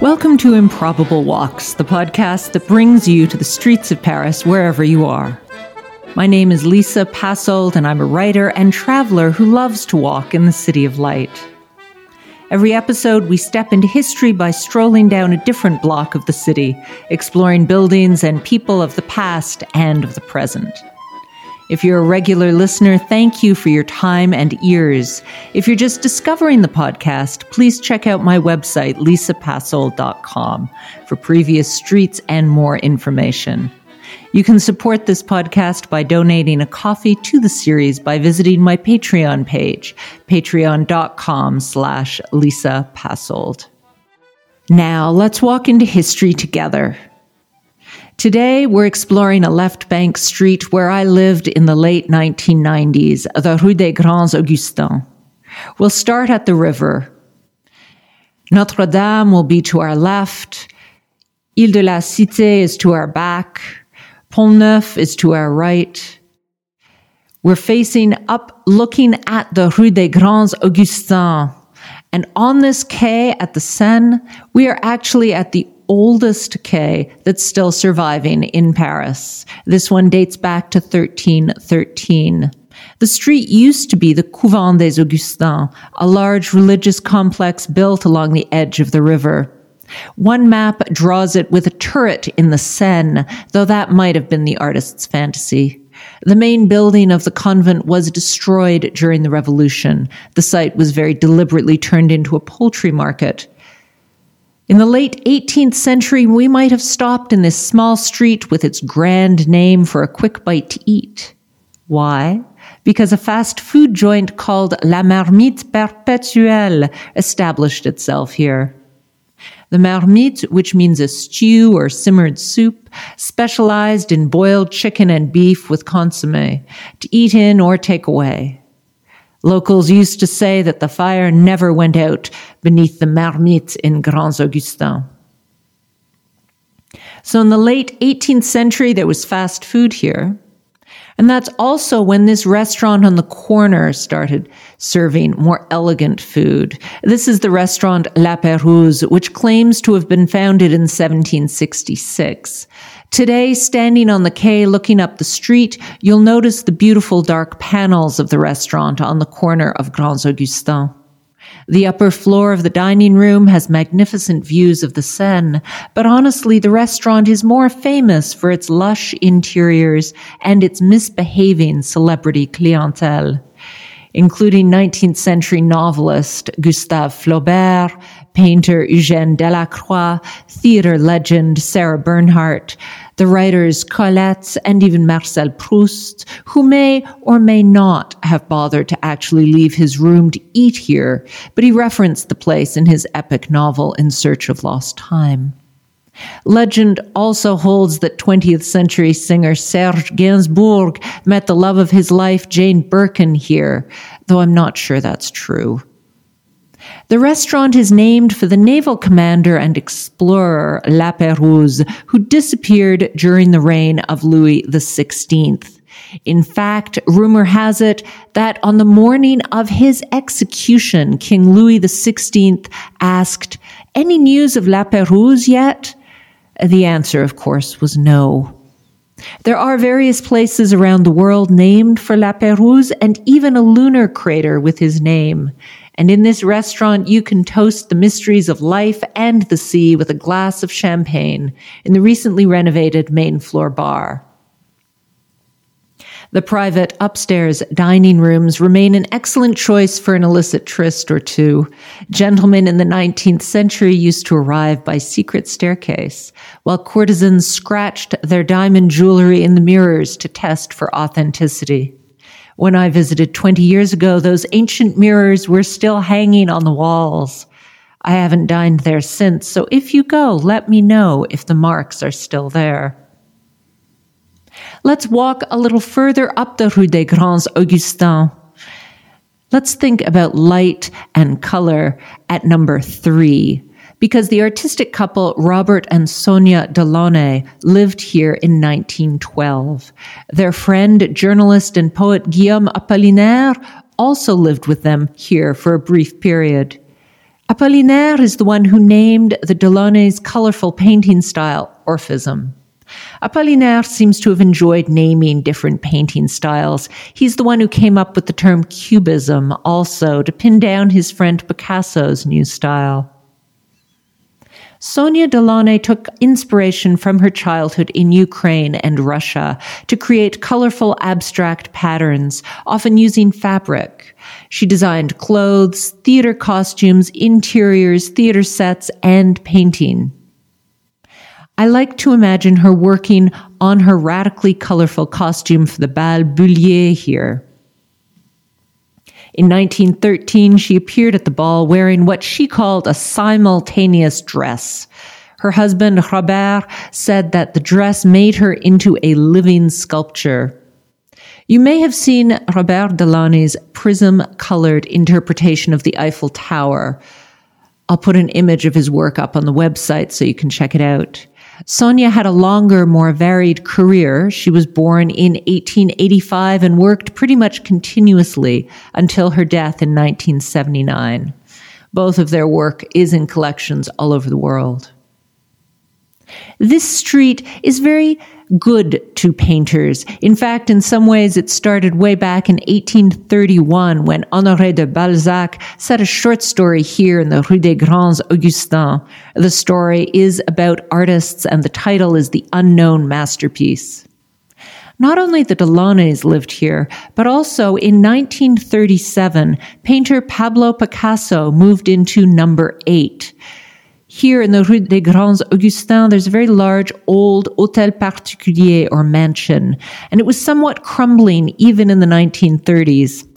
Welcome to Improbable Walks, the podcast that brings you to the streets of Paris wherever you are. My name is Lisa Passold, and I'm a writer and traveler who loves to walk in the City of Light. Every episode, we step into history by strolling down a different block of the city, exploring buildings and people of the past and of the present. If you're a regular listener, thank you for your time and ears. If you're just discovering the podcast, please check out my website, lisapassold.com, for previous streets and more information. You can support this podcast by donating a coffee to the series by visiting my Patreon page, patreon.com slash Lisa Passold. Now let's walk into history together. Today, we're exploring a left bank street where I lived in the late 1990s, the Rue des Grands Augustins. We'll start at the river. Notre Dame will be to our left. Ile de la Cité is to our back. Pont Neuf is to our right. We're facing up, looking at the Rue des Grands Augustins. And on this quay at the Seine, we are actually at the oldest quay that's still surviving in Paris. This one dates back to 1313. The street used to be the Couvent des Augustins, a large religious complex built along the edge of the river. One map draws it with turret in the Seine, though that might have been the artist's fantasy. The main building of the convent was destroyed during the revolution. The site was very deliberately turned into a poultry market. In the late 18th century, we might have stopped in this small street with its grand name for a quick bite to eat. Why? Because a fast food joint called La Marmite Perpétuelle established itself here. The marmite, which means a stew or simmered soup, specialized in boiled chicken and beef with consomme, to eat in or take away. Locals used to say that the fire never went out beneath the marmite in Grands Augustins. So in the late 18th century, there was fast food here. And that's also when this restaurant on the corner started serving more elegant food. This is the restaurant La Pérouse, which claims to have been founded in 1766. Today, standing on the quay looking up the street, you'll notice the beautiful dark panels of the restaurant on the corner of Grands Augustins. The upper floor of the dining room has magnificent views of the Seine, but honestly, the restaurant is more famous for its lush interiors and its misbehaving celebrity clientele including 19th century novelist Gustave Flaubert, painter Eugène Delacroix, theater legend Sarah Bernhardt, the writers Colette and even Marcel Proust, who may or may not have bothered to actually leave his room to eat here, but he referenced the place in his epic novel In Search of Lost Time. Legend also holds that 20th century singer Serge Gainsbourg met the love of his life, Jane Birkin, here, though I'm not sure that's true. The restaurant is named for the naval commander and explorer La Pérouse, who disappeared during the reign of Louis XVI. In fact, rumor has it that on the morning of his execution, King Louis XVI asked, Any news of La Pérouse yet? The answer, of course, was no. There are various places around the world named for La Pérouse and even a lunar crater with his name. And in this restaurant, you can toast the mysteries of life and the sea with a glass of champagne in the recently renovated main floor bar. The private upstairs dining rooms remain an excellent choice for an illicit tryst or two. Gentlemen in the 19th century used to arrive by secret staircase, while courtesans scratched their diamond jewelry in the mirrors to test for authenticity. When I visited 20 years ago, those ancient mirrors were still hanging on the walls. I haven't dined there since, so if you go, let me know if the marks are still there. Let's walk a little further up the Rue des Grands Augustins. Let's think about light and color at number three. Because the artistic couple Robert and Sonia Delaunay lived here in 1912. Their friend, journalist, and poet Guillaume Apollinaire also lived with them here for a brief period. Apollinaire is the one who named the Delaunay's colorful painting style Orphism. Apollinaire seems to have enjoyed naming different painting styles. He's the one who came up with the term cubism also to pin down his friend Picasso's new style. Sonia Delaunay took inspiration from her childhood in Ukraine and Russia to create colorful abstract patterns, often using fabric. She designed clothes, theater costumes, interiors, theater sets, and painting. I like to imagine her working on her radically colorful costume for the Bal Bullier here. In 1913, she appeared at the ball wearing what she called a simultaneous dress. Her husband, Robert, said that the dress made her into a living sculpture. You may have seen Robert Delaunay's prism colored interpretation of the Eiffel Tower. I'll put an image of his work up on the website so you can check it out. Sonia had a longer, more varied career. She was born in 1885 and worked pretty much continuously until her death in 1979. Both of their work is in collections all over the world. This street is very good to painters. In fact, in some ways, it started way back in 1831 when Honoré de Balzac set a short story here in the Rue des Grands Augustins. The story is about artists, and the title is The Unknown Masterpiece. Not only the Delaunays lived here, but also in 1937, painter Pablo Picasso moved into number eight. Here in the Rue des Grands Augustins, there's a very large old Hôtel Particulier or mansion, and it was somewhat crumbling even in the 1930s.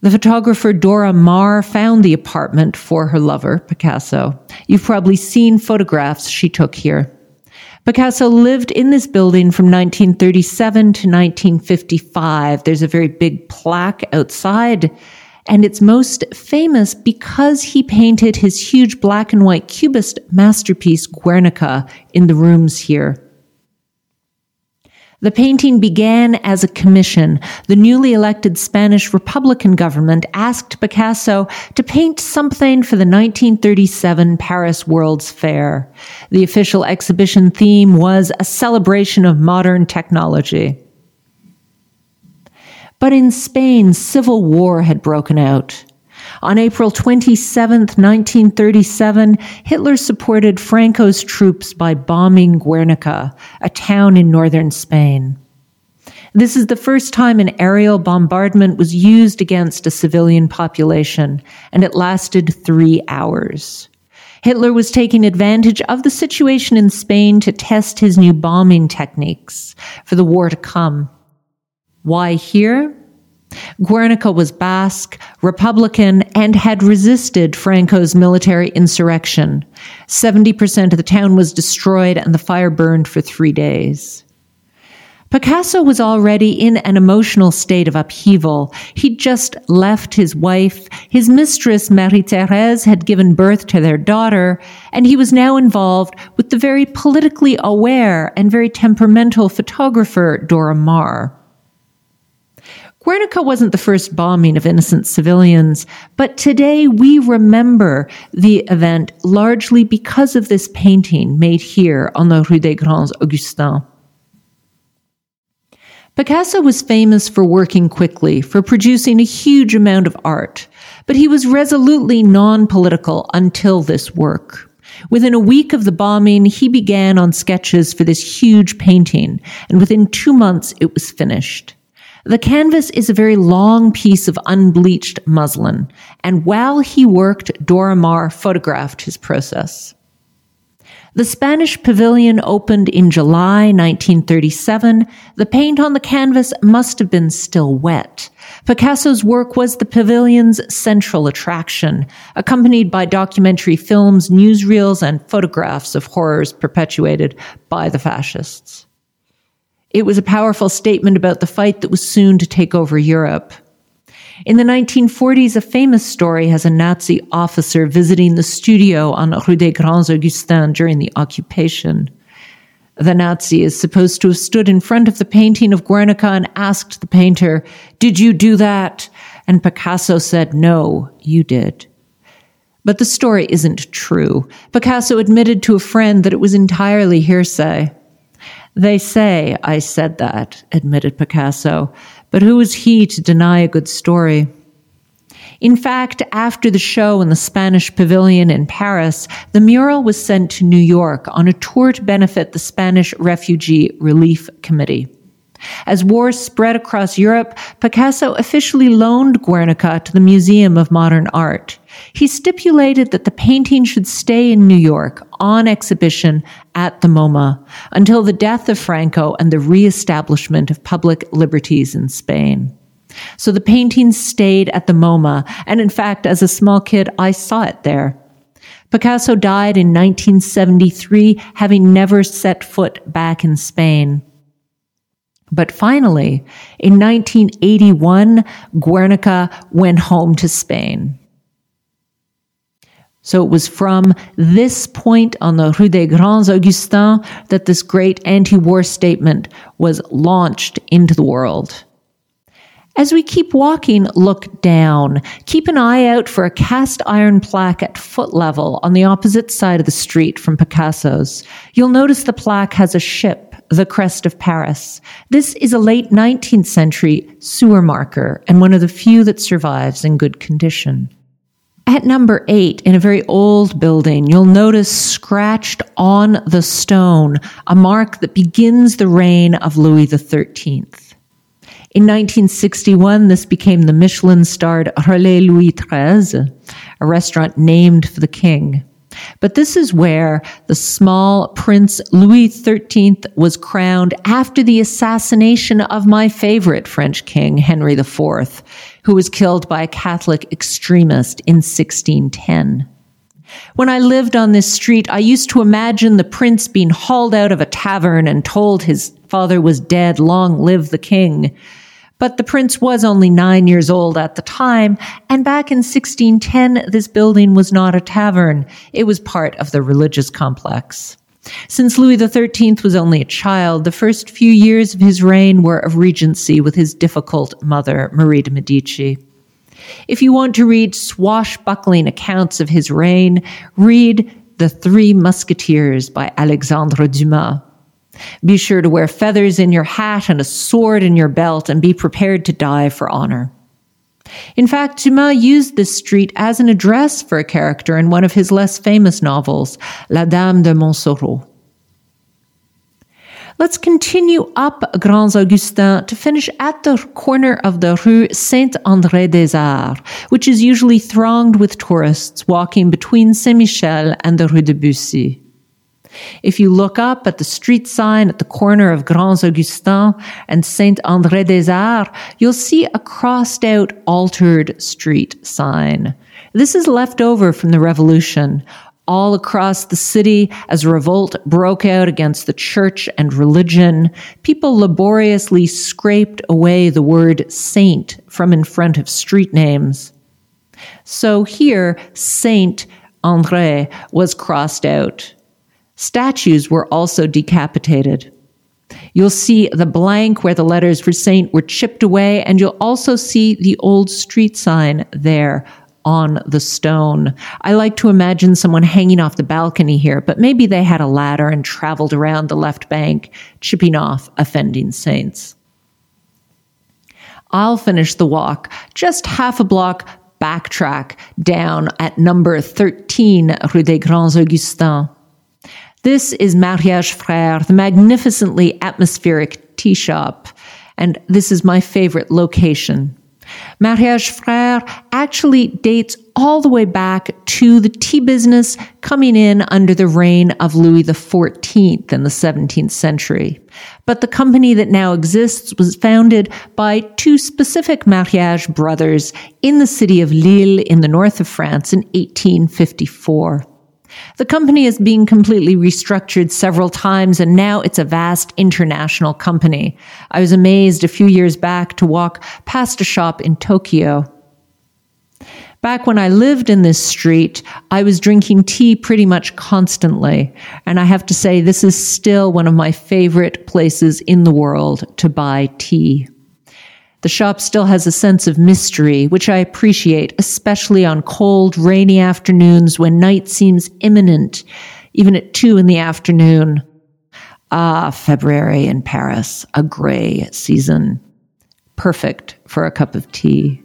The photographer Dora Maar found the apartment for her lover, Picasso. You've probably seen photographs she took here. Picasso lived in this building from 1937 to 1955. There's a very big plaque outside and it's most famous because he painted his huge black and white cubist masterpiece Guernica in the rooms here. The painting began as a commission. The newly elected Spanish Republican government asked Picasso to paint something for the 1937 Paris World's Fair. The official exhibition theme was a celebration of modern technology. But in Spain, civil war had broken out. On April 27, 1937, Hitler supported Franco's troops by bombing Guernica, a town in northern Spain. This is the first time an aerial bombardment was used against a civilian population, and it lasted three hours. Hitler was taking advantage of the situation in Spain to test his new bombing techniques for the war to come. Why here? Guernica was Basque, Republican, and had resisted Franco's military insurrection. 70% of the town was destroyed and the fire burned for three days. Picasso was already in an emotional state of upheaval. He'd just left his wife. His mistress, Marie Therese, had given birth to their daughter, and he was now involved with the very politically aware and very temperamental photographer, Dora Maar. Guernica wasn't the first bombing of innocent civilians, but today we remember the event largely because of this painting made here on the Rue des Grands Augustins. Picasso was famous for working quickly, for producing a huge amount of art, but he was resolutely non-political until this work. Within a week of the bombing, he began on sketches for this huge painting, and within two months it was finished. The canvas is a very long piece of unbleached muslin, and while he worked, Dora Maar photographed his process. The Spanish pavilion opened in July 1937. The paint on the canvas must have been still wet. Picasso's work was the pavilion's central attraction, accompanied by documentary films, newsreels, and photographs of horrors perpetuated by the fascists. It was a powerful statement about the fight that was soon to take over Europe. In the 1940s, a famous story has a Nazi officer visiting the studio on Rue des Grands Augustins during the occupation. The Nazi is supposed to have stood in front of the painting of Guernica and asked the painter, Did you do that? And Picasso said, No, you did. But the story isn't true. Picasso admitted to a friend that it was entirely hearsay. They say I said that, admitted Picasso, but who is he to deny a good story? In fact, after the show in the Spanish Pavilion in Paris, the mural was sent to New York on a tour to benefit the Spanish Refugee Relief Committee. As wars spread across Europe, Picasso officially loaned Guernica to the Museum of Modern Art. He stipulated that the painting should stay in New York on exhibition at the MoMA until the death of Franco and the reestablishment of public liberties in Spain. So the painting stayed at the MoMA, and in fact, as a small kid, I saw it there. Picasso died in 1973, having never set foot back in Spain. But finally, in 1981, Guernica went home to Spain. So it was from this point on the Rue des Grands Augustins that this great anti war statement was launched into the world. As we keep walking, look down. Keep an eye out for a cast iron plaque at foot level on the opposite side of the street from Picasso's. You'll notice the plaque has a ship, the crest of Paris. This is a late 19th century sewer marker and one of the few that survives in good condition. At number eight, in a very old building, you'll notice scratched on the stone a mark that begins the reign of Louis XIII. In 1961, this became the Michelin starred Relais Louis XIII, a restaurant named for the king. But this is where the small Prince Louis XIII was crowned after the assassination of my favorite French king, Henry IV, who was killed by a Catholic extremist in 1610. When I lived on this street, I used to imagine the prince being hauled out of a tavern and told his father was dead, long live the king. But the prince was only nine years old at the time, and back in 1610, this building was not a tavern. It was part of the religious complex. Since Louis XIII was only a child, the first few years of his reign were of regency with his difficult mother, Marie de' Medici. If you want to read swashbuckling accounts of his reign, read The Three Musketeers by Alexandre Dumas. Be sure to wear feathers in your hat and a sword in your belt and be prepared to die for honor. In fact, Dumas used this street as an address for a character in one of his less famous novels, La Dame de Montsoreau. Let's continue up Grands Augustins to finish at the corner of the Rue Saint André des Arts, which is usually thronged with tourists walking between Saint Michel and the Rue de Buci. If you look up at the street sign at the corner of Grands Augustins and Saint André des Arts, you'll see a crossed out altered street sign. This is left over from the revolution. All across the city, as revolt broke out against the church and religion, people laboriously scraped away the word saint from in front of street names. So here, Saint André was crossed out. Statues were also decapitated. You'll see the blank where the letters for saint were chipped away, and you'll also see the old street sign there on the stone. I like to imagine someone hanging off the balcony here, but maybe they had a ladder and traveled around the left bank, chipping off offending saints. I'll finish the walk just half a block backtrack down at number 13 Rue des Grands Augustins. This is Mariage Frères, the magnificently atmospheric tea shop, and this is my favorite location. Mariage Frères actually dates all the way back to the tea business coming in under the reign of Louis XIV in the 17th century. But the company that now exists was founded by two specific mariage brothers in the city of Lille in the north of France in 1854. The company has been completely restructured several times and now it's a vast international company. I was amazed a few years back to walk past a shop in Tokyo. Back when I lived in this street, I was drinking tea pretty much constantly. And I have to say, this is still one of my favorite places in the world to buy tea. The shop still has a sense of mystery, which I appreciate, especially on cold, rainy afternoons when night seems imminent, even at two in the afternoon. Ah, February in Paris, a gray season. Perfect for a cup of tea.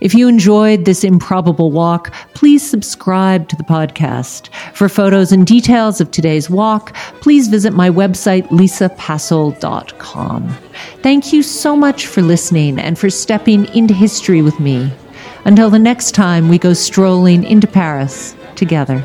If you enjoyed this improbable walk, please subscribe to the podcast. For photos and details of today's walk, please visit my website, lisapassold.com. Thank you so much for listening and for stepping into history with me. Until the next time we go strolling into Paris together.